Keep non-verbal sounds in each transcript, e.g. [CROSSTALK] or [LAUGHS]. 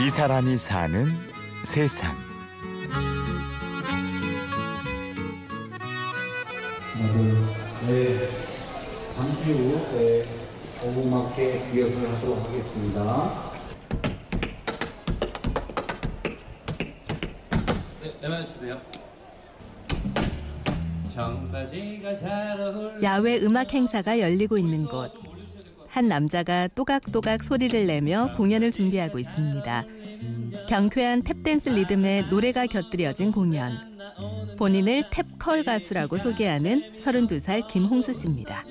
이 사람이 사는 세상. 네, 잠시 후 네, 오후마켓 리허설을 하도록 하겠습니다. 네, 내만 주세요. 야외 음악 행사가 열리고 있는 곳. 한 남자가 또각또각 소리를 내며 공연을 준비하고 있습니다. 경쾌한 탭댄스 리듬에 노래가 곁들여진 공연. 본인을 탭컬 가수라고 소개하는 32살 김홍수 씨입니다.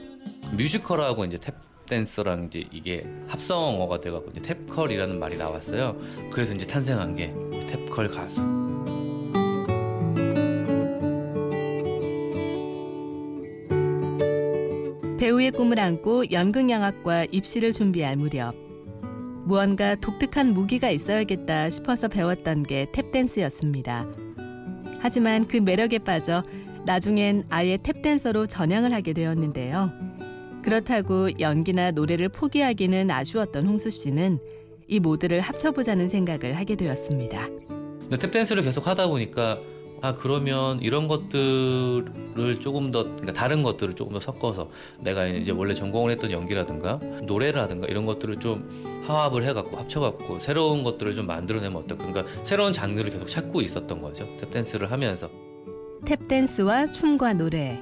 뮤지컬하고 이제 탭 댄서랑 이제 이게 합성어가 돼갖고 탭컬이라는 말이 나왔어요. 그래서 이제 탄생한 게 탭컬 가수. 배우의 꿈을 안고 연극영화과 입시를 준비할 무렵 무언가 독특한 무기가 있어야겠다 싶어서 배웠던 게 탭댄스였습니다. 하지만 그 매력에 빠져 나중엔 아예 탭댄서로 전향을 하게 되었는데요. 그렇다고 연기나 노래를 포기하기는 아쉬웠던 홍수 씨는 이 모두를 합쳐보자는 생각을 하게 되었습니다. 탭댄스를 계속 하다 보니까 아 그러면 이런 것들을 조금 더 그러니까 다른 것들을 조금 더 섞어서 내가 이제 원래 전공을 했던 연기라든가 노래라든가 이런 것들을 좀 화합을 해갖고 합쳐갖고 새로운 것들을 좀 만들어내면 어떨까 그러니까 새로운 장르를 계속 찾고 있었던 거죠 탭댄스를 하면서 탭댄스와 춤과 노래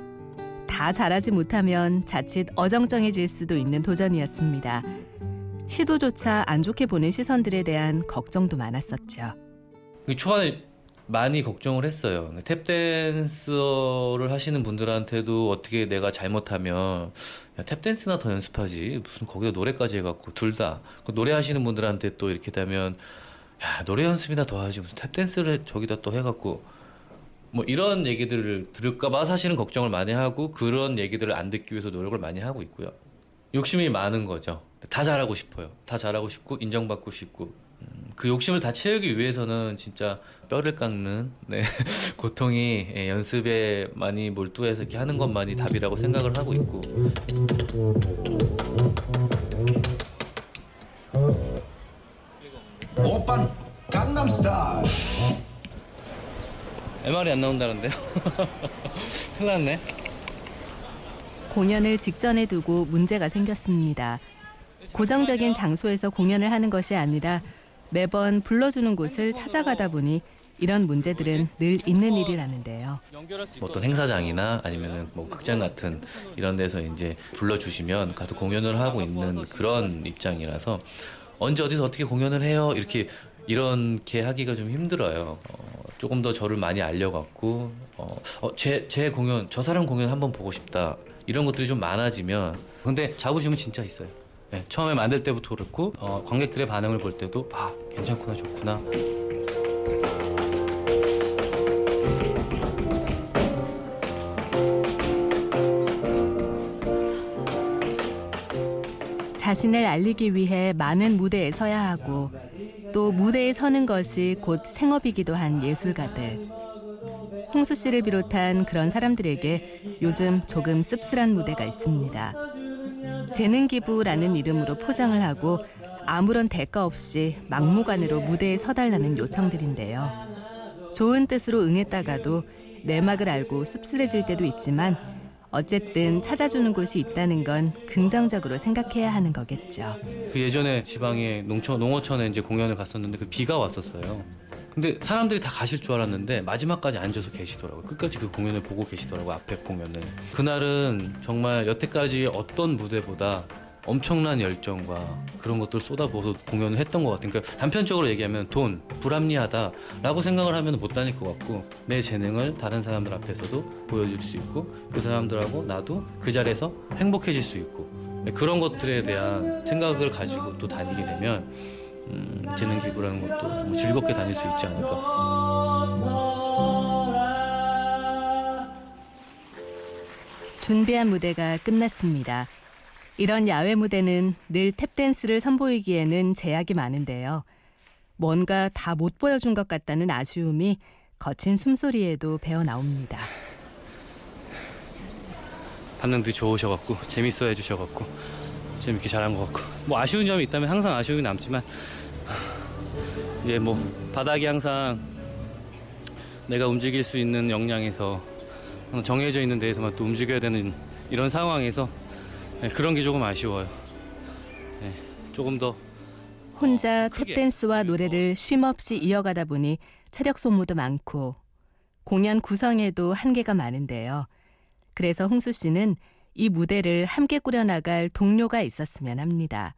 다 잘하지 못하면 자칫 어정쩡해질 수도 있는 도전이었습니다. 시도조차 안 좋게 보는 시선들에 대한 걱정도 많았었죠. 초반에 많이 걱정을 했어요. 탭댄서를 하시는 분들한테도 어떻게 내가 잘못하면 야, 탭댄스나 더 연습하지 무슨 거기다 노래까지 해갖고 둘 다 노래 하시는 분들한테 또 이렇게 되면 야 노래 연습이나 더 하지 무슨 탭댄스를 저기다 또 해갖고 뭐 이런 얘기들을 들을까봐 사실은 걱정을 많이 하고 그런 얘기들을 안 듣기 위해서 노력을 많이 하고 있고요. 욕심이 많은 거죠. 다 잘하고 싶어요. 다 잘하고 싶고 인정받고 싶고 음, 그 욕심을 다 채우기 위해서는 진짜 뼈를 깎는 네, [LAUGHS] 고통이 예, 연습에 많이 몰두해서 이렇게 하는 것만이 답이라고 생각을 하고 있고 오빤 강남스타일 MR이 안 나온다는데요? [LAUGHS] 큰일 났네. 공연을 직전에 두고 문제가 생겼습니다. 고정적인 장소에서 공연을 하는 것이 아니라 매번 불러주는 곳을 찾아가다 보니 이런 문제들은 늘 있는 일이라는데요. 뭐 어떤 행사장이나 아니면은 뭐 극장 같은 이런 데서 이제 불러주시면 가서 공연을 하고 있는 그런 입장이라서 언제 어디서 어떻게 공연을 해요 이렇게 이렇게 하기가 좀 힘들어요. 어, 조금 더 저를 많이 알려갖고 어, 어, 제, 제 공연 저 사람 공연 한번 보고 싶다 이런 것들이 좀 많아지면 근데 자부심은 진짜 있어요. 네, 처음에 만들 때부터 그렇고 어, 관객들의 반응을 볼 때도 아 괜찮구나 좋구나 자신을 알리기 위해 많은 무대에 서야 하고 또 무대에 서는 것이 곧 생업이기도 한 예술가들. 홍수 씨를 비롯한 그런 사람들에게 요즘 조금 씁쓸한 무대가 있습니다. 재능 기부라는 이름으로 포장을 하고 아무런 대가 없이 막무가내로 무대에 서달라는 요청들인데요. 좋은 뜻으로 응했다가도 내막을 알고 씁쓸해질 때도 있지만 어쨌든 찾아주는 곳이 있다는 건 긍정적으로 생각해야 하는 거겠죠. 그 예전에 지방에 농촌 농어촌에 이제 공연을 갔었는데 그 비가 왔었어요. 근데 사람들이 다 가실 줄 알았는데 마지막까지 앉아서 계시더라고요. 끝까지 그 공연을 보고 계시더라고요. 앞에 공연을. 그날은 정말 여태까지 어떤 무대보다 엄청난 열정과 그런 것들 을 쏟아부어서 공연을 했던 것 같아요. 그러니까 단편적으로 얘기하면 돈, 불합리하다라고 생각을 하면 못 다닐 것 같고 내 재능을 다른 사람들 앞에서도 보여줄 수 있고 그 사람들하고 나도 그 자리에서 행복해질 수 있고 그런 것들에 대한 생각을 가지고 또 다니게 되면 음, 재능 기부라는 것도 좀 즐겁게 다닐 수 있지 않을까. 준비한 무대가 끝났습니다. 이런 야외 무대는 늘 탭댄스를 선보이기에는 제약이 많은데요. 뭔가 다 못 보여준 것 같다는 아쉬움이 거친 숨소리에도 배어 나옵니다. 반응들이 좋으셔갖고 재밌어 해주셔갖고 재밌게 잘한 것 같고 뭐 아쉬운 점이 있다면 항상 아쉬움이 남지만 이제 뭐 바닥이 항상 내가 움직일 수 있는 역량에서 정해져 있는 데에서만 또 움직여야 되는 이런 상황에서 네, 그런 게 조금 아쉬워요. 네, 조금 더 혼자 크게. 탭댄스와 노래를 쉼없이 이어가다 보니 체력 소모도 많고 공연 구성에도 한계가 많은데요. 그래서 홍수 씨는 이 무대를 함께 꾸려나갈 동료가 있었으면 합니다.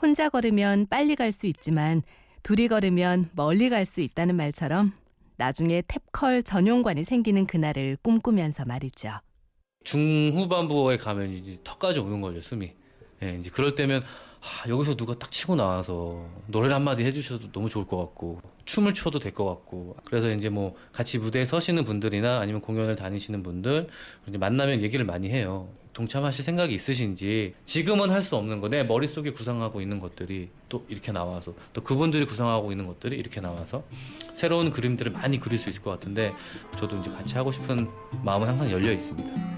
혼자 걸으면 빨리 갈 수 있지만 둘이 걸으면 멀리 갈 수 있다는 말처럼 나중에 탭컬 전용관이 생기는 그날을 꿈꾸면서 말이죠. 중후반부에 가면 이제 턱까지 오는 거죠 숨이. 예, 이제 그럴 때면 아, 여기서 누가 딱 치고 나와서 노래를 한마디 해주셔도 너무 좋을 것 같고 춤을 춰도 될 것 같고 그래서 이제 뭐 같이 무대에 서시는 분들이나 아니면 공연을 다니시는 분들 이제 만나면 얘기를 많이 해요. 동참하실 생각이 있으신지 지금은 할 수 없는 거 내 머릿속에 구상하고 있는 것들이 또 이렇게 나와서 또 그분들이 구상하고 있는 것들이 이렇게 나와서 새로운 그림들을 많이 그릴 수 있을 것 같은데 저도 이제 같이 하고 싶은 마음은 항상 열려 있습니다.